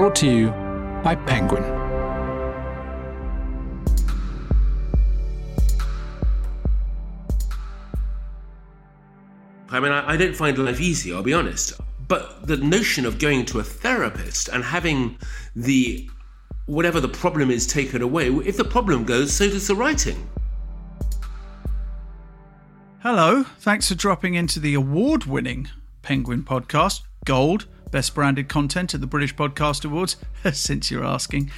Brought to you by Penguin. I mean, I, I don't find life easy, I'll be honest. But the notion of going to a therapist and having the whatever the problem is taken away, if the problem goes, so does the writing. Hello, thanks for dropping into the award winning Penguin podcast, Gold, best branded content at the British Podcast Awards, since you're asking.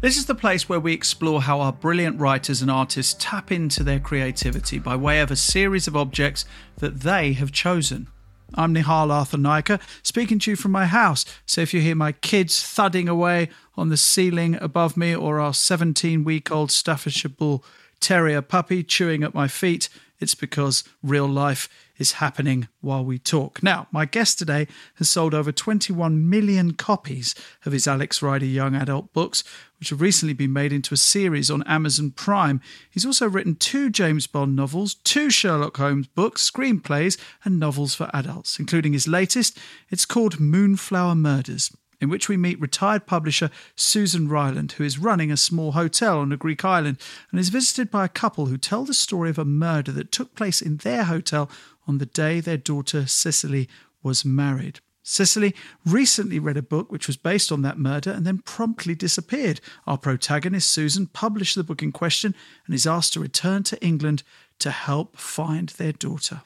This is the place where we explore how our brilliant writers and artists tap into their creativity by way of a series of objects that they have chosen. I'm Nihal Arthanayake, speaking to you from my house. So if you hear my kids thudding away on the ceiling above me or our 17 week old Staffordshire Bull Terrier puppy chewing at my feet, it's because real life is happening while we talk. Now, my guest today has sold over 21 million copies of his Alex Rider young adult books, which have recently been made into a series on Amazon Prime. He's also written two James Bond novels, two Sherlock Holmes books, screenplays, and novels for adults, including his latest. It's called Moonflower Murders in which we meet retired publisher Susan Ryland, who is running a small hotel on a Greek island and is visited by a couple who tell the story of a murder that took place in their hotel on the day their daughter Cicely was married. Cicely recently read a book which was based on that murder and then promptly disappeared. Our protagonist, Susan, published the book in question and is asked to return to England to help find their daughter.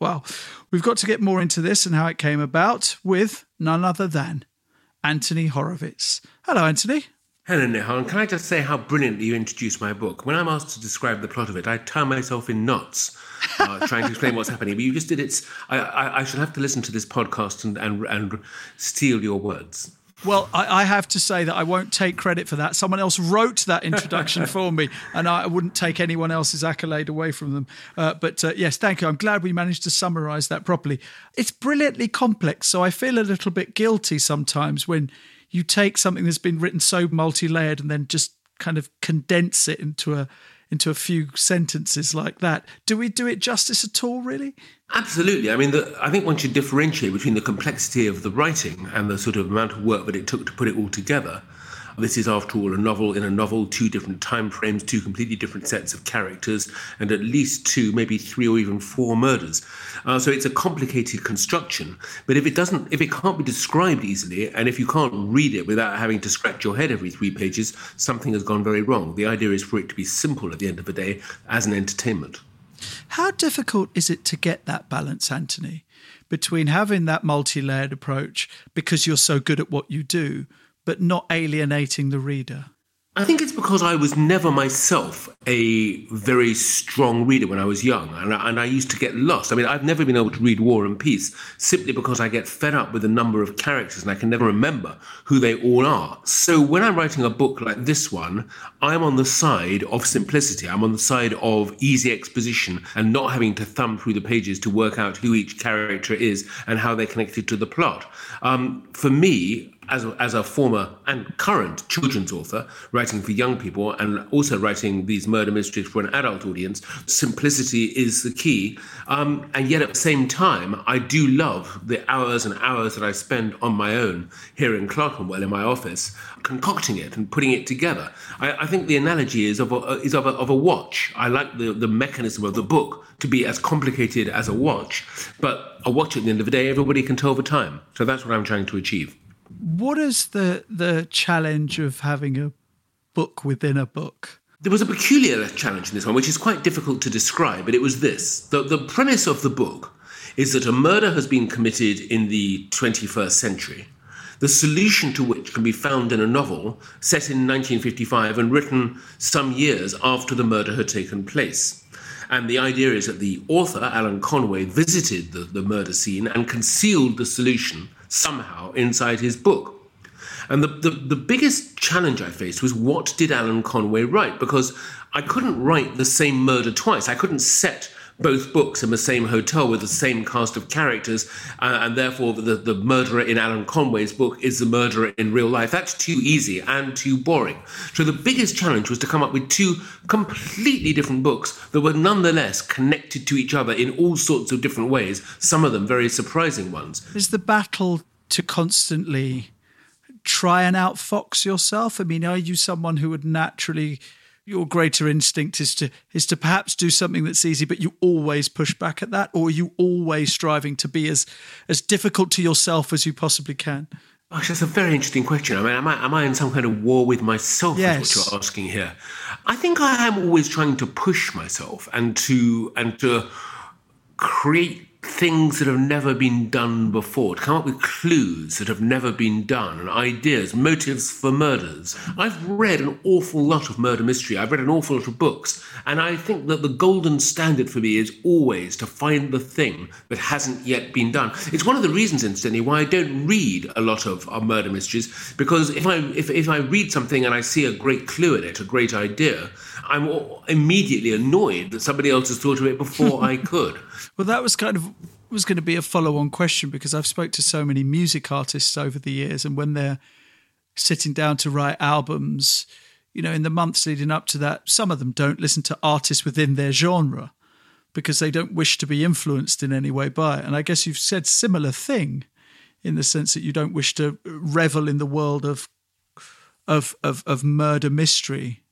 Well, we've got to get more into this and how it came about with none other than Anthony Horowitz. Hello, Anthony. Hello, Nihal. Can I just say how brilliantly you introduced my book? When I'm asked to describe the plot of it, I tie myself in knots uh, trying to explain what's happening. But you just did it. I, I, I should have to listen to this podcast and, and, and steal your words. Well, I, I, have to say that I won't take credit for that. Someone else wrote that introduction for me, and I wouldn't take anyone else's accolade away from them. Uh, but uh, yes, thank you. I'm glad we managed to summarize that properly. It's brilliantly complex, so I feel a little bit guilty sometimes when you take something that's been written so multi layered and then just kind of condense it into a into a few sentences like that. Do we do it justice at all, really? Absolutely. I mean, the, I think one should differentiate between the complexity of the writing and the sort of amount of work that it took to put it all together. This is, after all, a novel in a novel, two different time frames, two completely different sets of characters, and at least two, maybe three or even four murders. Uh, so it's a complicated construction. But if it doesn't, if it can't be described easily, and if you can't read it without having to scratch your head every three pages, something has gone very wrong. The idea is for it to be simple at the end of the day as an entertainment. How difficult is it to get that balance, Anthony, between having that multi layered approach because you're so good at what you do? But not alienating the reader? I think it's because I was never myself a very strong reader when I was young, and I, and I, used to get lost. I mean, I've never been able to read War and Peace simply because I get fed up with the number of characters and I can never remember who they all are. So when I'm writing a book like this one, I'm on the side of simplicity. I'm on the side of easy exposition and not having to thumb through the pages to work out who each character is and how they're connected to the plot. Um, for me, as a, as a former and current children's author, writing for young people and also writing these murder mysteries for an adult audience, simplicity is the key. Um, and yet at the same time, I do love the hours and hours that I spend on my own here in Clerkenwell in my office, concocting it and putting it together. I, I think the analogy is of a, is of a, of a watch. I like the, the mechanism of the book to be as complicated as a watch, but a watch at the end of the day, everybody can tell the time. So that's what I'm trying to achieve. What is the the challenge of having a book within a book? There was a peculiar challenge in this one, which is quite difficult to describe, but it was this. The, the premise of the book is that a murder has been committed in the 21st century, the solution to which can be found in a novel set in 1955 and written some years after the murder had taken place. And the idea is that the author, Alan Conway, visited the, the murder scene and concealed the solution somehow inside his book. And the, the, the, biggest challenge I faced was what did Alan Conway write? Because I couldn't write the same murder twice. I couldn't set both books in the same hotel with the same cast of characters, uh, and therefore the, the murderer in Alan Conway's book is the murderer in real life. That's too easy and too boring. So the biggest challenge was to come up with two completely different books that were nonetheless connected to each other in all sorts of different ways, some of them very surprising ones. Is the battle to constantly try and outfox yourself? I mean, are you someone who would naturally your greater instinct is to is to perhaps do something that's easy, but you always push back at that, or are you always striving to be as as difficult to yourself as you possibly can? Gosh, that's a very interesting question. I mean, am I, am I in some kind of war with myself? Yes. Is what you're asking here. I think I am always trying to push myself and to and to create things that have never been done before, to come up with clues that have never been done, and ideas, motives for murders. I've read an awful lot of murder mystery. I've read an awful lot of books, and I think that the golden standard for me is always to find the thing that hasn't yet been done. It's one of the reasons, incidentally, why I don't read a lot of, of murder mysteries, because if I if, if I read something and I see a great clue in it, a great idea, I'm immediately annoyed that somebody else has thought of it before I could. Well, that was kind of was going to be a follow-on question because I've spoke to so many music artists over the years, and when they're sitting down to write albums, you know, in the months leading up to that, some of them don't listen to artists within their genre because they don't wish to be influenced in any way by it. And I guess you've said similar thing in the sense that you don't wish to revel in the world of of of, of murder mystery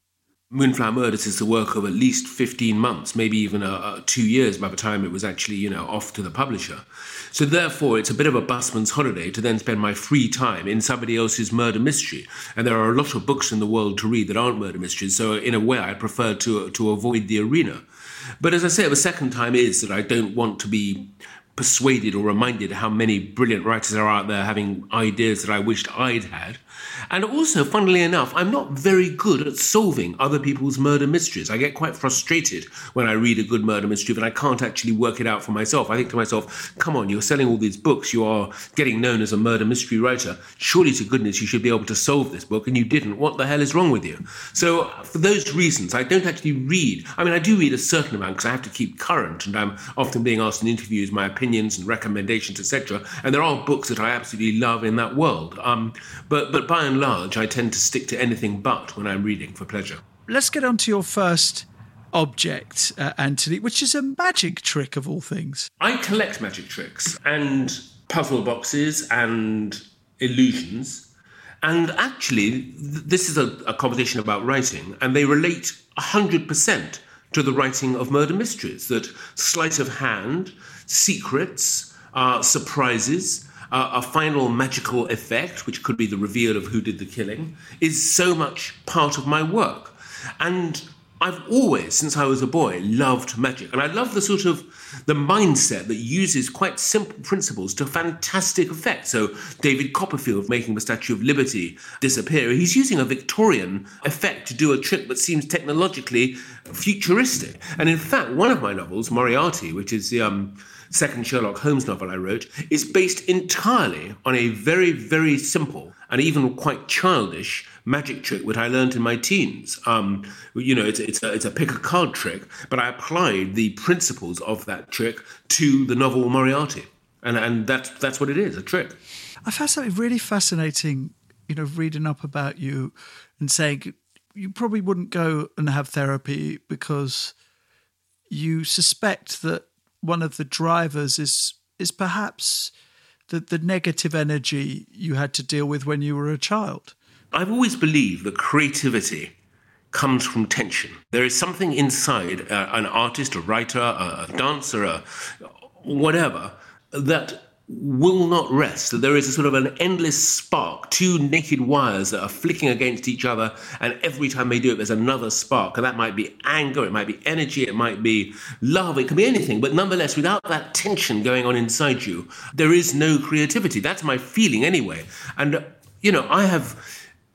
Moonflower Murders is the work of at least 15 months, maybe even uh, uh, two years by the time it was actually, you know, off to the publisher. So therefore, it's a bit of a busman's holiday to then spend my free time in somebody else's murder mystery. And there are a lot of books in the world to read that aren't murder mysteries. So in a way, I prefer to, to avoid the arena. But as I say, the second time is that I don't want to be persuaded or reminded how many brilliant writers are out there having ideas that I wished I'd had. And also, funnily enough, I'm not very good at solving other people's murder mysteries. I get quite frustrated when I read a good murder mystery and I can't actually work it out for myself. I think to myself, come on, you're selling all these books, you are getting known as a murder mystery writer. Surely to goodness you should be able to solve this book, and you didn't. What the hell is wrong with you? So, for those reasons, I don't actually read. I mean, I do read a certain amount because I have to keep current, and I'm often being asked in interviews my opinions and recommendations, etc. And there are books that I absolutely love in that world. Um, but, but by and large, I tend to stick to anything but when I'm reading for pleasure. Let's get on to your first object, uh, Anthony, which is a magic trick of all things. I collect magic tricks and puzzle boxes and illusions. And actually, th- this is a, a conversation about writing, and they relate 100% to the writing of murder mysteries that sleight of hand, secrets, uh, surprises, uh, a final magical effect, which could be the reveal of who did the killing, is so much part of my work. And I've always, since I was a boy, loved magic. And I love the sort of the mindset that uses quite simple principles to fantastic effect. So David Copperfield making the Statue of Liberty disappear, he's using a Victorian effect to do a trick that seems technologically futuristic. And in fact, one of my novels, Moriarty, which is the um, second Sherlock Holmes novel I wrote, is based entirely on a very, very simple and even quite childish magic trick which I learned in my teens. Um, you know, it's, it's, a, it's a pick a card trick, but I applied the principles of that trick to the novel Moriarty. And, and that's, that's what it is, a trick. I found something really fascinating, you know, reading up about you and saying you probably wouldn't go and have therapy because you suspect that one of the drivers is is perhaps the, the negative energy you had to deal with when you were a child. I've always believed that creativity comes from tension. There is something inside uh, an artist, a writer, a, dancer, a, whatever, that will not rest. There is a sort of an endless spark, two naked wires that are flicking against each other, and every time they do it, there's another spark. And that might be anger, it might be energy, it might be love, it can be anything. But nonetheless, without that tension going on inside you, there is no creativity. That's my feeling anyway. And, you know, I have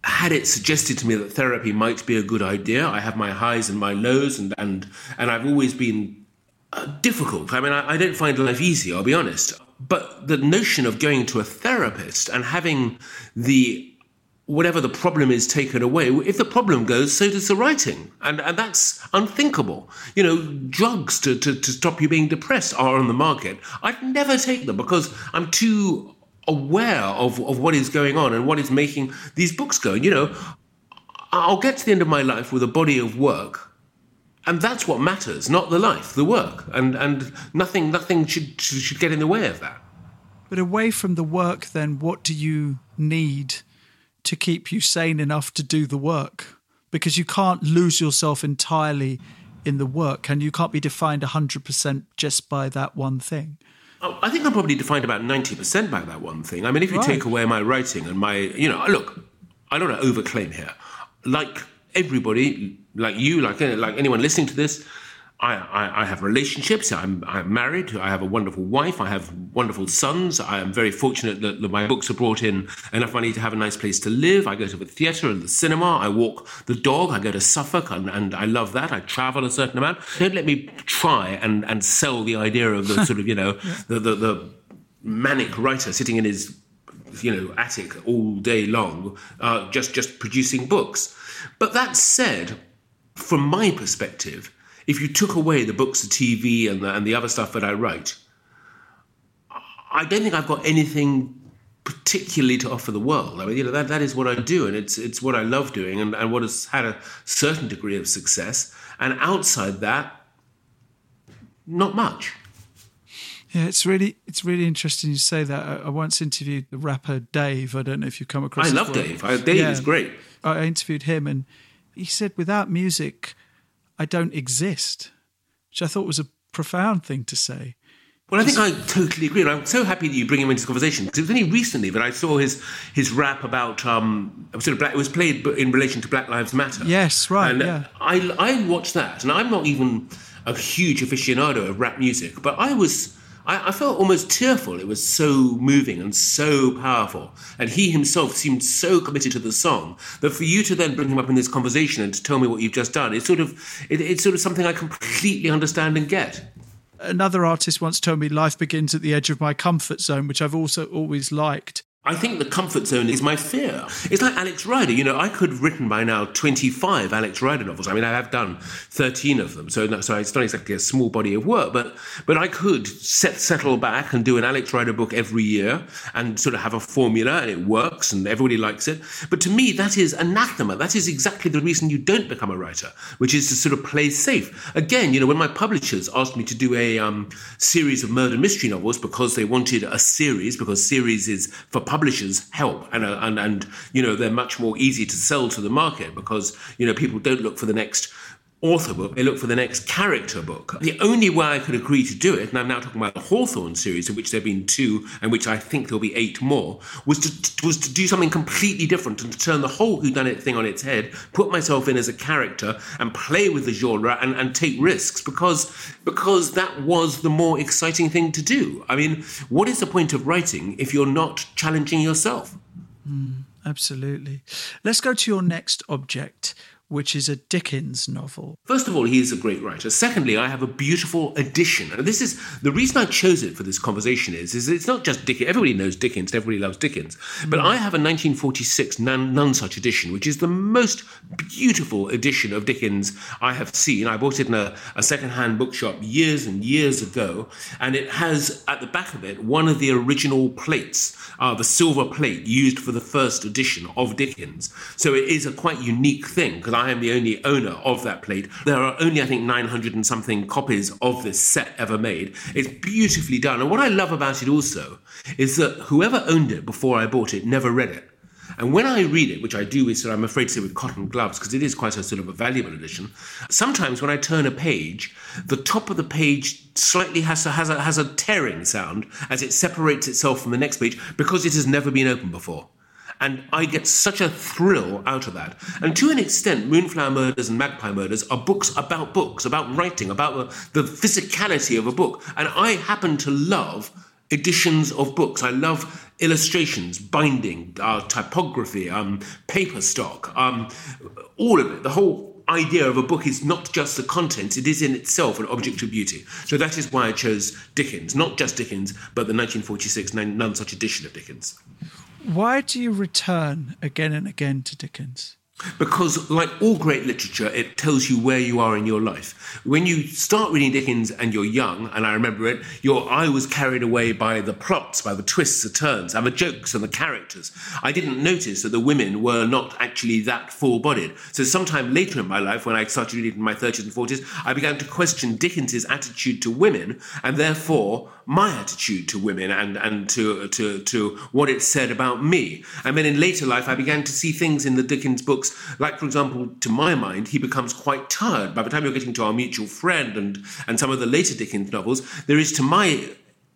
had it suggested to me that therapy might be a good idea. I have my highs and my lows, and and and I've always been uh, difficult. I mean, I, I don't find life easy. I'll be honest. But the notion of going to a therapist and having the whatever the problem is taken away. If the problem goes, so does the writing. And, and that's unthinkable. You know, drugs to, to, to stop you being depressed are on the market. I'd never take them because I'm too aware of, of what is going on and what is making these books go. You know, I'll get to the end of my life with a body of work. And that's what matters, not the life, the work, and and nothing nothing should should get in the way of that. But away from the work, then, what do you need to keep you sane enough to do the work? Because you can't lose yourself entirely in the work and you can't be defined 100% just by that one thing. Oh, I think I'm probably defined about 90% by that one thing. I mean, if you right. take away my writing and my, you know, look, I don't want to overclaim here. Like everybody, like you, like, like anyone listening to this, I, I, I, have relationships. I'm, I'm married. I have a wonderful wife. I have wonderful sons. I am very fortunate that, that my books have brought in enough money to have a nice place to live. I go to the theatre and the cinema. I walk the dog. I go to Suffolk, and, and I love that. I travel a certain amount. Don't let me try and, and sell the idea of the sort of, you know, the, the, the manic writer sitting in his you know attic all day long, uh, just just producing books. But that said, from my perspective if you took away the books, the TV, and the, and the other stuff that I write, I don't think I've got anything particularly to offer the world. I mean, you know, that, that is what I do, and it's it's what I love doing, and, and what has had a certain degree of success. And outside that, not much. Yeah, it's really it's really interesting you say that. I, I, once interviewed the rapper Dave. I don't know if you've come across. Him. I love Dave. I, Dave yeah, is great. I interviewed him, and he said, without music, I don't exist, which I thought was a profound thing to say. Well, I think I totally agree. And I'm so happy that you bring him into this conversation because it was only recently that I saw his his rap about um, sort of black. It was played in relation to Black Lives Matter. Yes, right. And yeah. I I watched that, and I'm not even a huge aficionado of rap music, but I was I, I, felt almost tearful. It was so moving and so powerful. And he himself seemed so committed to the song that for you to then bring him up in this conversation and to tell me what you've just done, it's sort of, it, it's sort of something I completely understand and get. Another artist once told me life begins at the edge of my comfort zone, which I've also always liked. I think the comfort zone is my fear. It's like Alex Rider. You know, I could have written by now 25 Alex Rider novels. I mean, I have done 13 of them. So, so it's not exactly a small body of work, but, but I could set, settle back and do an Alex Rider book every year and sort of have a formula and it works and everybody likes it. But to me, that is anathema. That is exactly the reason you don't become a writer, which is to sort of play safe. Again, you know, when my publishers asked me to do a um, series of murder mystery novels because they wanted a series, because series is for publishers, publishers help and, uh, and and you know they're much more easy to sell to the market because you know people don't look for the next author book, they look for the next character book. The only way I could agree to do it, and I'm now talking about the Hawthorne series, of which there have been two, and which I think there'll be eight more, was to was to do something completely different and to turn the whole whodunit thing on its head, put myself in as a character, and play with the genre and, and take risks because because that was the more exciting thing to do. I mean, what is the point of writing if you're not challenging yourself? Mm, absolutely. Let's go to your next object, which is a Dickens novel. First of all, he is a great writer. Secondly, I have a beautiful edition. And this is the reason I chose it for this conversation is, is it's not just Dickens. Everybody knows Dickens, everybody loves Dickens. But I have a 1946 Nonsuch edition, which is the most beautiful edition of Dickens I have seen. I bought it in a, a second-hand bookshop years and years ago, and it has at the back of it one of the original plates, uh, the silver plate used for the first edition of Dickens. So it is a quite unique thing because I am the only owner of that plate. There are only, I think, 900 and something copies of this set ever made. It's beautifully done. And what I love about it also is that whoever owned it before I bought it never read it. And when I read it, which I do with, I'm afraid to say, with cotton gloves, because it is quite a sort of a valuable edition, sometimes when I turn a page, the top of the page slightly has a, has a, has a tearing sound as it separates itself from the next page because it has never been opened before. And I get such a thrill out of that. And to an extent, Moonflower Murders and Magpie Murders are books about books, about writing, about the, physicality of a book. And I happen to love editions of books. I love illustrations, binding, uh, typography, um, paper stock, um, all of it. The whole idea of a book is not just the content, it is in itself an object of beauty. So that is why I chose Dickens, not just Dickens, but the 1946 Nonsuch edition of Dickens. Why do you return again and again to Dickens? Because, like all great literature, it tells you where you are in your life. When you start reading Dickens and you're young, and I remember it, your eye was carried away by the plots, by the twists, the turns, and the jokes and the characters. I didn't notice that the women were not actually that full bodied. So, sometime later in my life, when I started reading in my 30s and 40s, I began to question Dickens's attitude to women, and therefore my attitude to women and, and to, to, to what it said about me. And then in later life, I began to see things in the Dickens books, like, for example, to my mind, he becomes quite tired. By the time you're getting to Our Mutual Friend and, and some of the later Dickens novels, there is, to my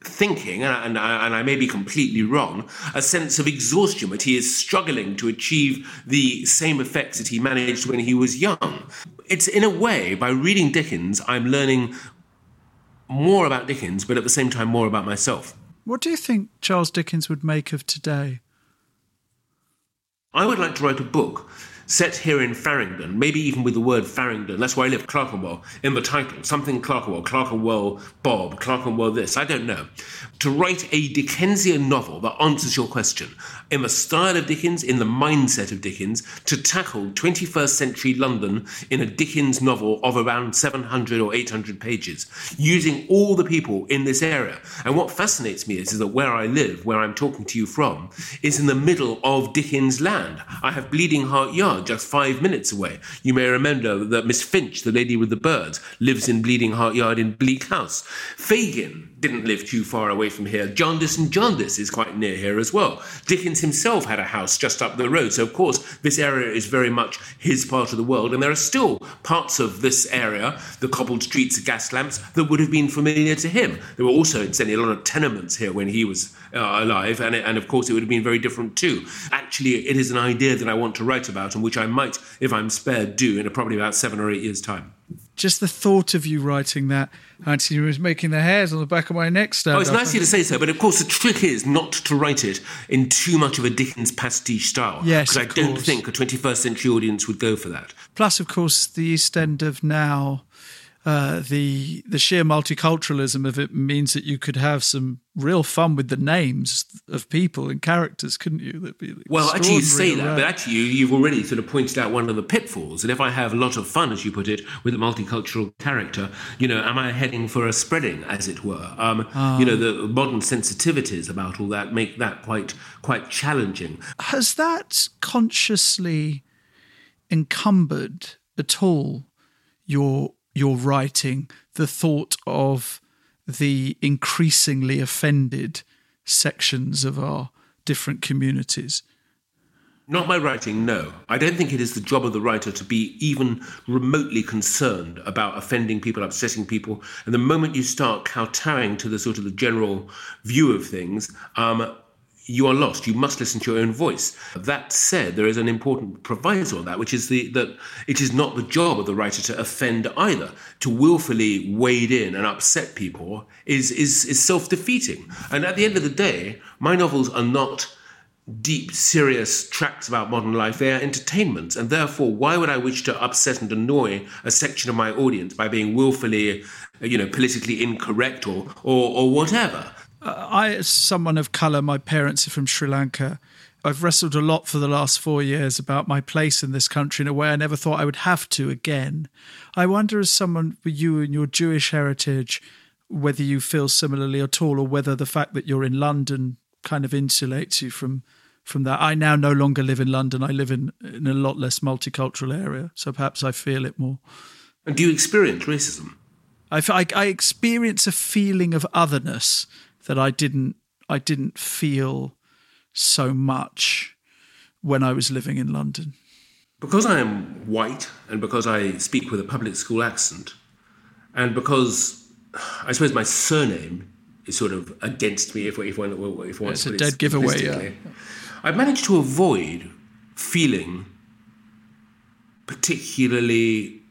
thinking, and, and, and, I may be completely wrong, a sense of exhaustion that he is struggling to achieve the same effects that he managed when he was young. It's in a way, by reading Dickens, I'm learning more about Dickens, but at the same time, more about myself. What do you think Charles Dickens would make of today? I would like to write a book set here in Farringdon, maybe even with the word Farringdon. That's where I live, Clerkenwell, in the title. Something Clerkenwell, Clerkenwell Bob, Clerkenwell this, I don't know. To write a Dickensian novel that answers your question in the style of Dickens, in the mindset of Dickens, to tackle 21st century London in a Dickens novel of around 700 or 800 pages, using all the people in this area. And what fascinates me is, is that where I live, where I'm talking to you from, is in the middle of Dickens land. I have Bleeding Heart Yard just five minutes away. You may remember that Miss Finch, the lady with the birds, lives in Bleeding Heart Yard in Bleak House. Fagin didn't live too far away from here. Jarndyce and Jarndyce is quite near here as well. Dickens himself had a house just up the road, so of course this area is very much his part of the world, and there are still parts of this area, the cobbled streets, of gas lamps, that would have been familiar to him. There were also, incidentally, a lot of tenements here when he was uh, alive, and, and of course it would have been very different too. Actually, it is an idea that I want to write about, and which I might, if I'm spared, do in a, probably about seven or eight years' time just the thought of you writing that, Anthony, was making the hairs on the back of my neck stand. Oh, it's nice of you to say so, but of course the trick is not to write it in too much of a Dickens pastiche style. Yes, because I don't think a 21st century audience would go for that. Plus, of course, the East End of now uh, the the sheer multiculturalism of it means that you could have some real fun with the names of people and characters, couldn't you? well, actually, you say that, but actually, you, you've already sort of pointed out one of the pitfalls. And if I have a lot of fun, as you put it, with a multicultural character, you know, am I heading for a spreading, as it were? Um, um, you know, the modern sensitivities about all that make that quite quite challenging. Has that consciously encumbered at all your your writing the thought of the increasingly offended sections of our different communities? Not my writing, no. I don't think it is the job of the writer to be even remotely concerned about offending people, upsetting people. And the moment you start kowtowing to the sort of the general view of things, um, you are lost. You must listen to your own voice. That said, there is an important proviso on that, which is the, that it is not the job of the writer to offend either. To willfully wade in and upset people is, is, is self defeating. And at the end of the day, my novels are not deep, serious tracts about modern life. They are entertainments. And therefore, why would I wish to upset and annoy a section of my audience by being willfully, you know, politically incorrect or, or, or whatever? Uh, I, as someone of colour, my parents are from Sri Lanka. I've wrestled a lot for the last four years about my place in this country in a way I never thought I would have to again. I wonder, as someone with you and your Jewish heritage, whether you feel similarly at all, or whether the fact that you're in London kind of insulates you from from that. I now no longer live in London. I live in in a lot less multicultural area, so perhaps I feel it more. And do you experience racism? I, I, I experience a feeling of otherness that I didn't I didn't feel so much when I was living in London. Because I am white and because I speak with a public school accent, and because I suppose my surname is sort of against me if, if one if one it's a dead giveaway. Yeah. I've managed to avoid feeling particularly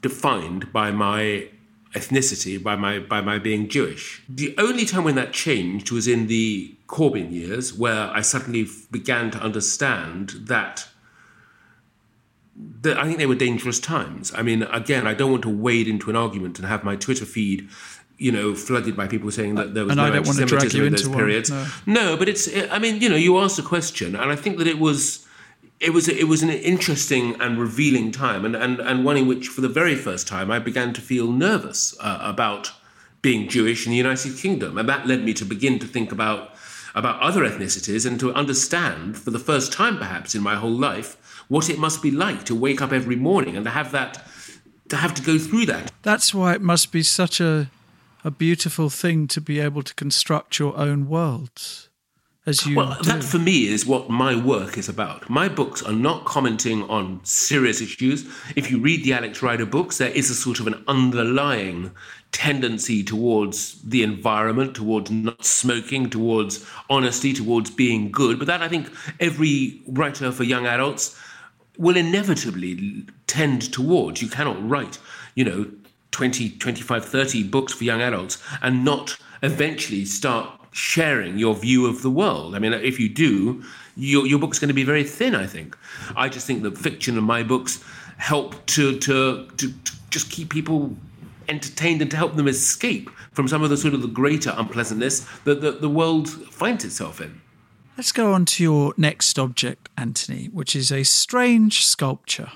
defined by my ethnicity by my by my being Jewish. The only time when that changed was in the Corbyn years, where I suddenly began to understand that. that I think they were dangerous times. I mean, again, I don't want to wade into an argument and have my Twitter feed you know, flooded by people saying that there was and no I don't want to drag you in those into periods. One, no. no, but it's. I mean, you know, you asked a question, and I think that it was it was it was an interesting and revealing time, and, and, and one in which, for the very first time, I began to feel nervous uh, about being Jewish in the United Kingdom, and that led me to begin to think about about other ethnicities and to understand, for the first time perhaps in my whole life, what it must be like to wake up every morning and to have that to have to go through that. That's why it must be such a a beautiful thing to be able to construct your own worlds as you well do. that for me is what my work is about. My books are not commenting on serious issues. If you read the alex rider books there is a sort of an underlying tendency towards the environment towards not smoking towards honesty towards being good. But that i think every writer for young adults will inevitably tend towards. You cannot write you know 20 25 30 books for young adults and not eventually start sharing your view of the world. I mean, if you do, your, your book's going to be very thin, I think. I just think that fiction and my books help to, to, to, to just keep people entertained and to help them escape from some of the sort of the greater unpleasantness that the, the world finds itself in. Let's go on to your next object, Anthony, which is a strange sculpture.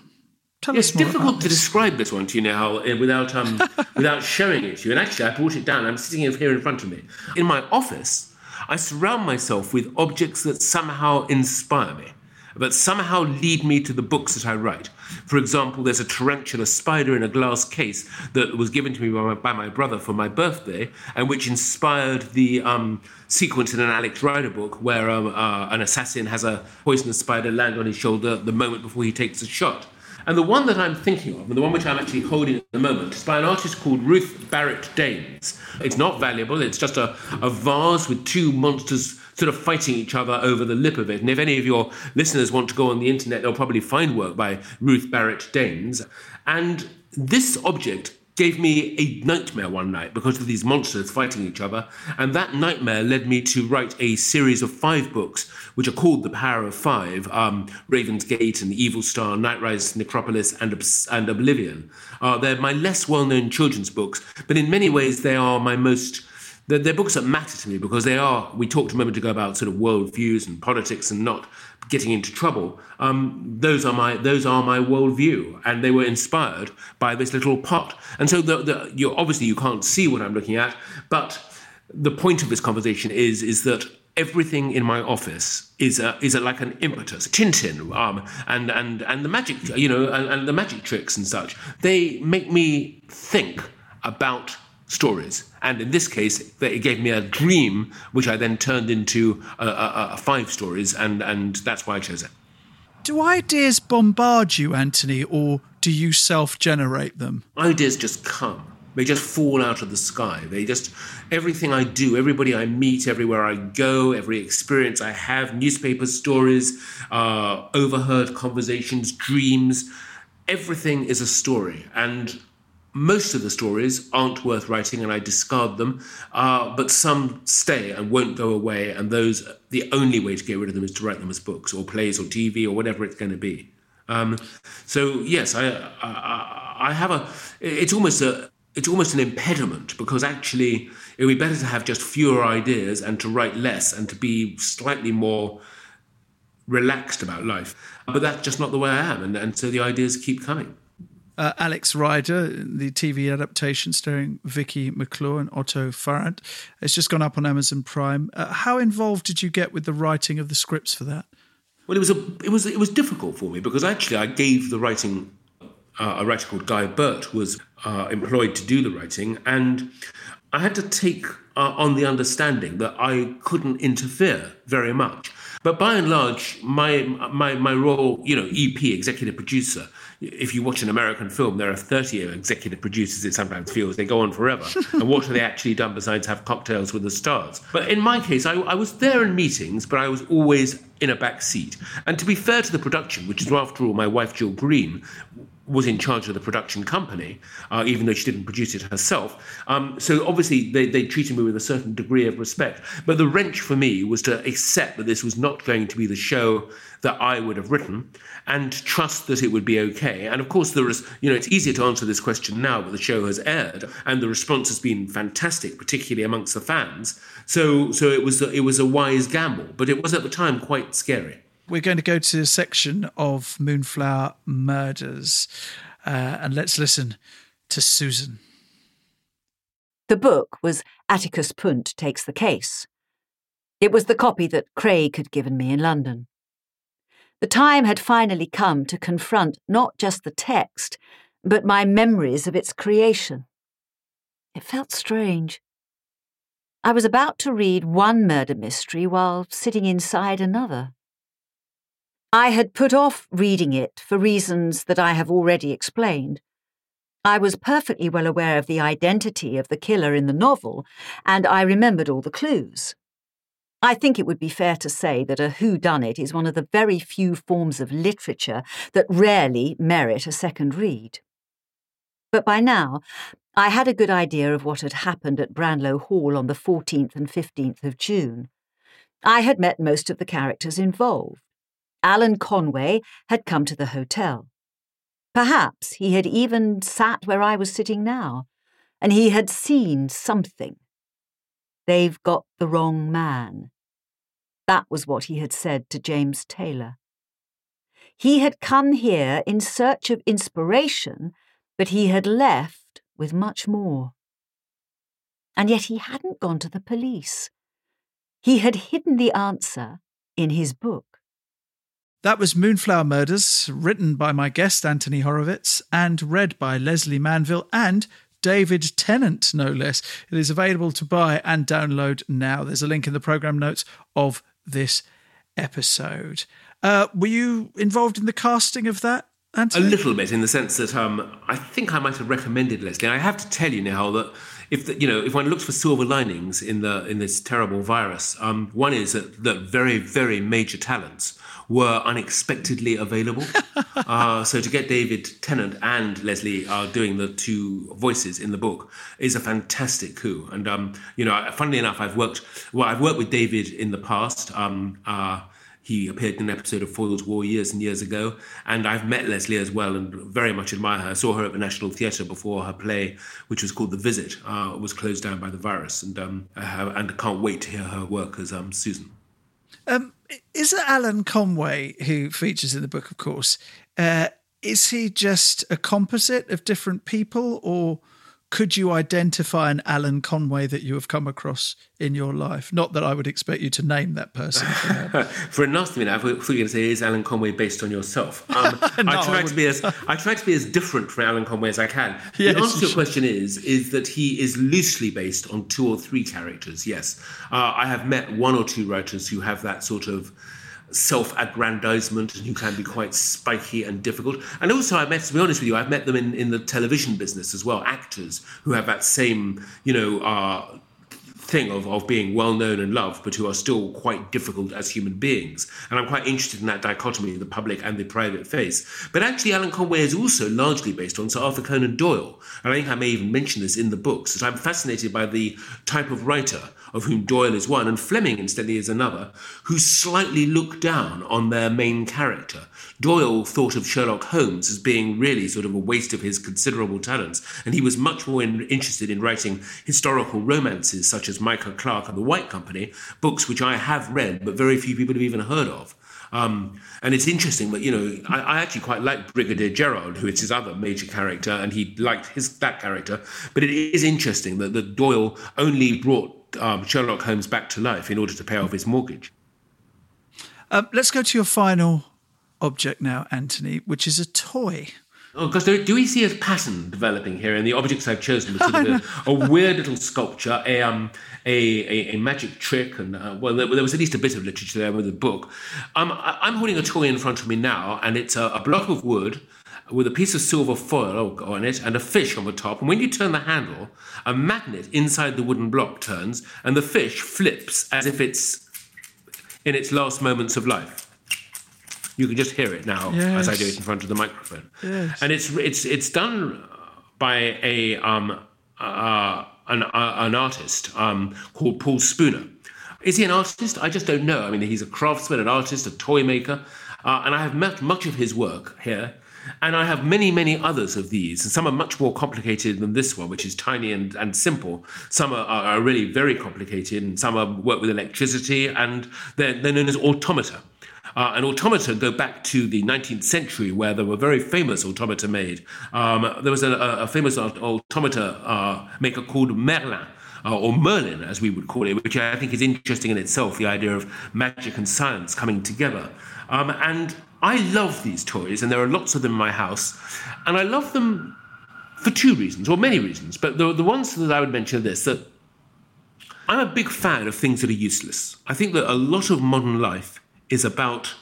Tell it's difficult to describe this one to you now uh, without um, without showing it to you. And actually, I brought it down. I'm sitting here in front of me. In my office, I surround myself with objects that somehow inspire me, that somehow lead me to the books that I write. For example, there's a tarantula spider in a glass case that was given to me by my, by my brother for my birthday, and which inspired the um, sequence in an Alex Rider book where um, uh, an assassin has a poisonous spider land on his shoulder the moment before he takes a shot. And the one that I'm thinking of, and the one which I'm actually holding at the moment, is by an artist called Ruth Barrett Danes. It's not valuable, it's just a, a vase with two monsters sort of fighting each other over the lip of it. And if any of your listeners want to go on the internet, they'll probably find work by Ruth Barrett Danes. And this object gave me a nightmare one night because of these monsters fighting each other. And that nightmare led me to write a series of five books, which are called The Power of Five um, Raven's Gate and The Evil Star, Nightrise, Necropolis, and, and Oblivion. Uh, they're my less well known children's books, but in many ways they are my most. They're, they're books that matter to me because they are. We talked a moment ago about sort of worldviews and politics and not getting into trouble. Um, those are my those are my worldview, and they were inspired by this little pot. And so, the, the, you obviously you can't see what I'm looking at, but the point of this conversation is is that everything in my office is a, is a, like an impetus. Tintin um, and and and the magic, you know, and, and the magic tricks and such. They make me think about stories. And in this case, it gave me a dream, which I then turned into uh, uh, five stories, and, and that's why I chose it. Do ideas bombard you, Anthony, or do you self generate them? Ideas just come. They just fall out of the sky. They just, everything I do, everybody I meet, everywhere I go, every experience I have, newspaper stories, uh, overheard conversations, dreams, everything is a story. And most of the stories aren't worth writing and I discard them, uh, but some stay and won't go away. And those, the only way to get rid of them is to write them as books or plays or TV or whatever it's going to be. Um, so yes, I, I, I have a. It's almost a. It's almost an impediment because actually it would be better to have just fewer ideas and to write less and to be slightly more relaxed about life. But that's just not the way I am, and, and so the ideas keep coming. Uh, Alex Rider, the TV adaptation starring Vicky McClure and Otto Farrant, it's just gone up on Amazon Prime. Uh, how involved did you get with the writing of the scripts for that? Well, it was a, it was it was difficult for me because actually I gave the writing. Uh, a writer called Guy Burt was uh, employed to do the writing, and I had to take uh, on the understanding that I couldn't interfere very much. But by and large, my my my role, you know, EP, executive producer. If you watch an American film, there are 30 executive producers. It sometimes feels they go on forever. and what have they actually done besides have cocktails with the stars? But in my case, I, I was there in meetings, but I was always in a back seat. And to be fair to the production, which is after all my wife Jill Green was in charge of the production company, uh, even though she didn't produce it herself. Um, so obviously they, they treated me with a certain degree of respect. But the wrench for me was to accept that this was not going to be the show that I would have written and trust that it would be okay. And of course, there is, you know, it's easier to answer this question now, but the show has aired and the response has been fantastic, particularly amongst the fans. So, so it was, it was a wise gamble, but it was at the time quite scary. We're going to go to a section of Moonflower Murders, uh, and let's listen to Susan. The book was Atticus Pund Takes the Case. It was the copy that Craig had given me in London. The time had finally come to confront not just the text, but my memories of its creation. It felt strange. I was about to read one murder mystery while sitting inside another. I had put off reading it for reasons that I have already explained. I was perfectly well aware of the identity of the killer in the novel, and I remembered all the clues. I think it would be fair to say that a whodunit is one of the very few forms of literature that rarely merit a second read. But by now, I had a good idea of what had happened at Branlow Hall on the 14th and 15th of June. I had met most of the characters involved. Alan Conway had come to the hotel. Perhaps he had even sat where I was sitting now, and he had seen something. They've got the wrong man. That was what he had said to James Taylor. He had come here in search of inspiration, but he had left with much more. And yet he hadn't gone to the police. He had hidden the answer in his book. That was Moonflower Murders, written by my guest Anthony Horowitz and read by Lesley Manville and David Tennant, no less. It is available to buy and download now. There's a link in the program notes of this episode. Uh, were you involved in the casting of that? Anthony? A little bit, in the sense that um, I think I might have recommended Lesley. I have to tell you, Nihal, that if the, you know if one looks for silver linings in the in this terrible virus, um, one is that, that very very major talents were unexpectedly available. uh, so to get David Tennant and Lesley uh, doing the two voices in the book is a fantastic coup. And um, you know, funnily enough, I've worked well. I've worked with David in the past. Um, uh, he appeared in an episode of Foyle's War years and years ago. And I've met Lesley as well and very much admire her. I saw her at the National Theatre before her play, which was called The Visit, uh, was closed down by the virus. And um, and can't wait to hear her work as um, Susan. Um, is it Alan Conway who features in the book, of course? Uh, is he just a composite of different people, or could you identify an Alan Conway that you have come across in your life? Not that I would expect you to name that person. For a nasty minute, I thought you were going to say, "Is Alan Conway based on yourself?" Um, no, I try I to be as I try to be as different from Alan Conway as I can. Yes, the answer to your question is is that he is loosely based on two or three characters. Yes, uh, I have met one or two writers who have that sort of self-aggrandizement and who can be quite spiky and difficult. And also, I met, to be honest with you, I've met them in, in the television business as well, actors who have that same, you know, uh, thing of, of being well known and loved, but who are still quite difficult as human beings. And I'm quite interested in that dichotomy, the public and the private face. But actually, Alan Conway is also largely based on Sir Arthur Conan Doyle. And I think I may even mention this in the books, that I'm fascinated by the type of writer of whom Doyle is one, and Fleming, incidentally, is another, who slightly look down on their main character. Doyle thought of Sherlock Holmes as being really sort of a waste of his considerable talents, and he was much more in, interested in writing historical romances such as Micah Clarke and The White Company, books which I have read but very few people have even heard of. Um, and it's interesting, but you know, I, I, actually quite like Brigadier Gerard, who is his other major character, and he liked his that character. But it is interesting that, that Doyle only brought um, Sherlock Holmes back to life in order to pay off his mortgage. Um, let's go to your final object now, Anthony, which is a toy. Oh, because do we see a pattern developing here in the objects I've chosen? Sort of a, a, weird little sculpture, a um, a, a, a magic trick, and uh, well, there, there, was at least a bit of literature there with the book. Um, I, am holding a toy in front of me now, and it's a, a block of wood with a piece of silver foil on it and a fish on the top. And when you turn the handle, a magnet inside the wooden block turns, and the fish flips as if it's in its last moments of life. You can just hear it now yes. as I do it in front of the microphone. Yes. And it's it's it's done by a um uh, an uh, an artist um, called Paul Spooner. Is he an artist? I just don't know. I mean, he's a craftsman, an artist, a toy maker, uh, and I have met much of his work here. And I have many, many others of these. And some are much more complicated than this one, which is tiny and, and simple. Some are, are really very complicated, and some are work with electricity, and they're, they're known as automata. Uh, and automata go back to the 19th century, where there were very famous automata made. Um, there was a, a famous automata uh, maker called Merlin, uh, or Merlin, as we would call it, which I think is interesting in itself, the idea of magic and science coming together. Um, and I love these toys, and there are lots of them in my house, and I love them for two reasons, or many reasons. But the, the ones that I would mention are this that I'm a big fan of things that are useless. I think that a lot of modern life is about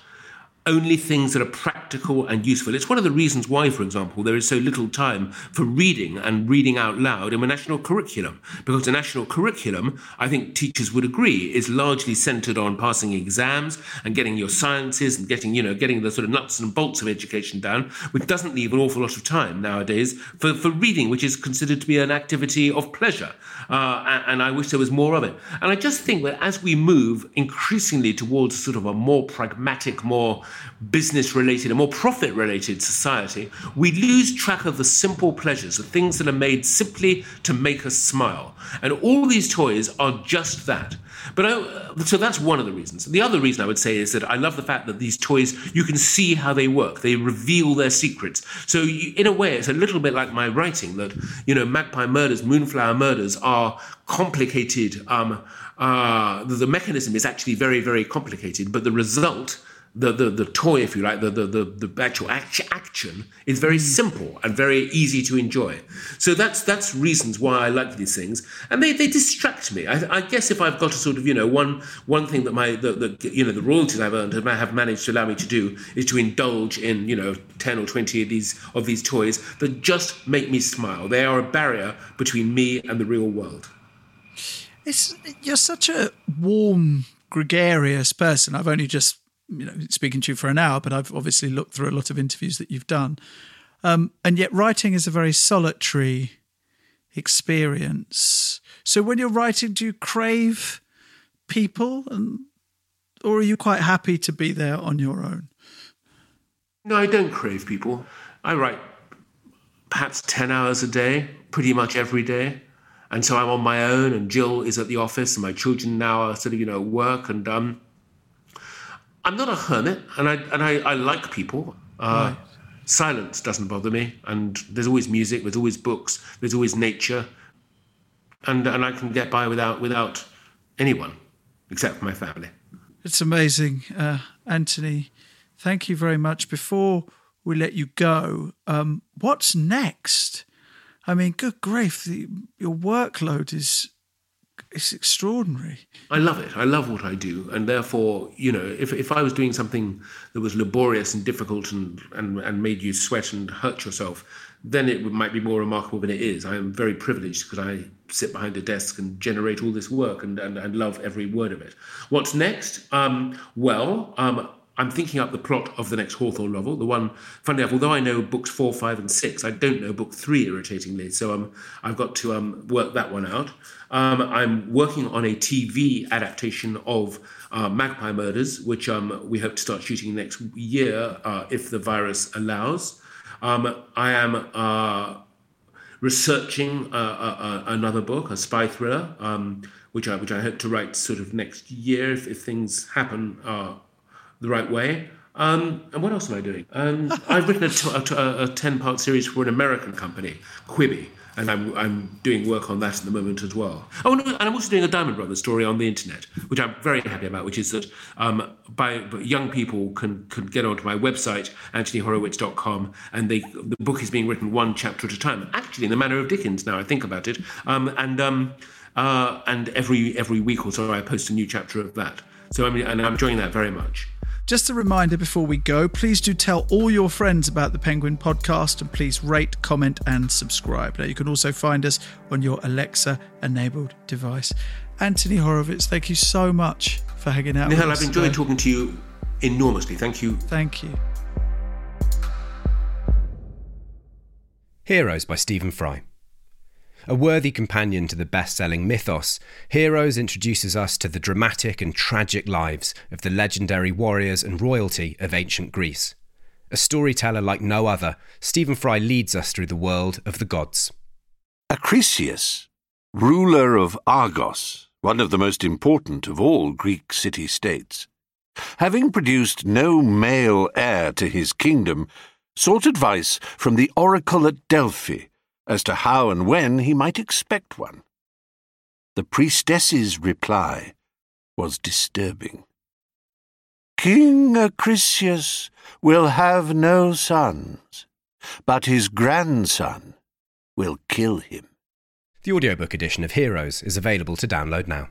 only things that are practical and useful. It's one of the reasons why, for example, there is so little time for reading and reading out loud in a national curriculum. Because the national curriculum, I think teachers would agree, is largely centered on passing exams and getting your sciences and getting, you know, getting the sort of nuts and bolts of education down, which doesn't leave an awful lot of time nowadays for, for reading, which is considered to be an activity of pleasure. Uh, and, and I wish there was more of it. And I just think that as we move increasingly towards sort of a more pragmatic, more business related, a more profit related society, we lose track of the simple pleasures, the things that are made simply to make us smile. And all these toys are just that. But I, so that's one of the reasons. The other reason I would say is that I love the fact that these toys, you can see how they work. They reveal their secrets. So you, in a way, it's a little bit like my writing that, you know, Magpie Murders, Moonflower Murders are complicated. Um, uh, the, the mechanism is actually very, very complicated, but the result the, the, the toy, if you like, the, the, the, the actual action is very mm. simple and very easy to enjoy. So that's that's reasons why I like these things, and they, they distract me. I, I guess if I've got a sort of you know one one thing that my the, the you know the royalties I've earned have managed to allow me to do is to indulge in you know ten or twenty of these of these toys that just make me smile. They are a barrier between me and the real world. It's you're such a warm, gregarious person. I've only just you know speaking to you for an hour, but I've obviously looked through a lot of interviews that you've done. Um, and yet, writing is a very solitary experience. So, when you're writing, do you crave people, and or are you quite happy to be there on your own? No, I don't crave people. I write perhaps ten hours a day, pretty much every day. And so I'm on my own, and Jill is at the office, and my children now are sort of, you know, work. And um, I'm not a hermit, and I and I, I like people. Uh, right. Silence doesn't bother me, and there's always music, there's always books, there's always nature, and and I can get by without without anyone except for my family. It's amazing, uh, Anthony. Thank you very much. Before we let you go, um, what's next? I mean, good grief, the, your workload is it's extraordinary. I love it. I love what I do, and therefore, you know, if if I was doing something that was laborious and difficult and and, and made you sweat and hurt yourself, then it might be more remarkable than it is. I am very privileged because I sit behind a desk and generate all this work and and, and love every word of it. What's next? Um, well, um, I'm thinking up the plot of the next Hawthorne novel. The one, funny enough, although I know books four, five, and six, I don't know book three, irritatingly. So um, I've got to um, work that one out. Um, I'm working on a TV adaptation of uh, Magpie Murders, which um, we hope to start shooting next year uh, if the virus allows. Um, I am uh, researching uh, uh, uh, another book, a spy thriller, um, which I which I hope to write sort of next year if, if things happen the right way. Um, and what else am I doing? Um, I've written a, t- a, a 10 part series for an American company, Quibi, and I'm, I'm doing work on that at the moment as well. Oh, and I'm also doing a Diamond Brothers story on the internet, which I'm very happy about, which is that um, by, young people can, can get onto my website, anthonyhorowitz.com, and they, the book is being written one chapter at a time, actually in the manner of Dickens now I think about it. Um, and um, uh, and every, every week or so I post a new chapter of that. So I mean, and I'm enjoying that very much. Just a reminder before we go please do tell all your friends about the Penguin podcast and please rate, comment, and subscribe. Now, you can also find us on your Alexa enabled device. Anthony Horowitz, thank you so much for hanging out with us. Nihal, I've enjoyed today. talking to you enormously. Thank you. Thank you. Heroes by Stephen Fry. A worthy companion to the best selling mythos, Heroes introduces us to the dramatic and tragic lives of the legendary warriors and royalty of ancient Greece. A storyteller like no other, Stephen Fry leads us through the world of the gods. Acrisius, ruler of Argos, one of the most important of all Greek city states, having produced no male heir to his kingdom, sought advice from the oracle at Delphi as to how and when he might expect one. The priestess's reply was disturbing. King Acrisius will have no sons, but his grandson will kill him. The audiobook edition of Heroes is available to download now.